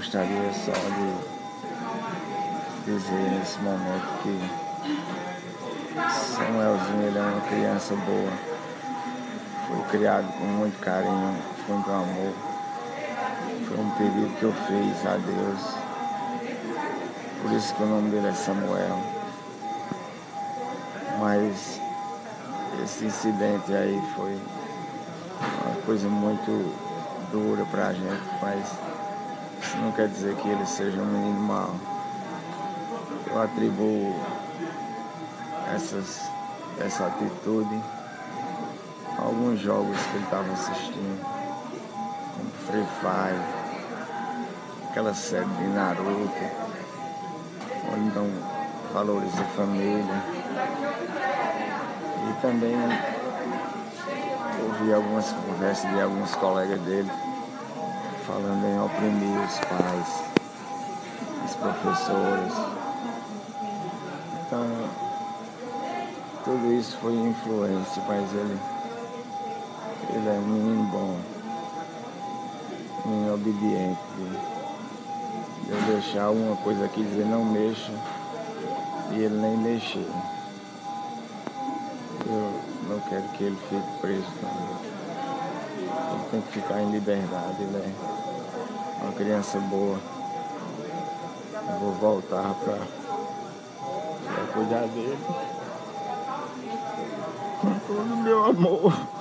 gostaria só de dizer nesse momento que Samuelzinho ele é uma criança boa. Foi criado com muito carinho, com muito amor. Foi um pedido que eu fiz a Deus. Por isso que o nome dele é Samuel. Mas esse incidente aí foi uma coisa muito dura pra gente, mas isso não quer dizer que ele seja um menino mau. Eu atribuo essas, essa atitude a alguns jogos que ele estava assistindo, como Free Fire, aquela série de Naruto, onde não valoriza a família. E também ouvi algumas conversas de alguns colegas dele falando em oprimir os pais, os professores. Então, tudo isso foi influência, mas ele, ele é um menino bom, um menino obediente. Eu deixar uma coisa aqui dizer não mexa e ele nem mexeu. Eu não quero que ele fique preso também. Ele tem que ficar em liberdade, ele é uma criança boa. Eu vou voltar para cuidar dele. Com todo o meu amor.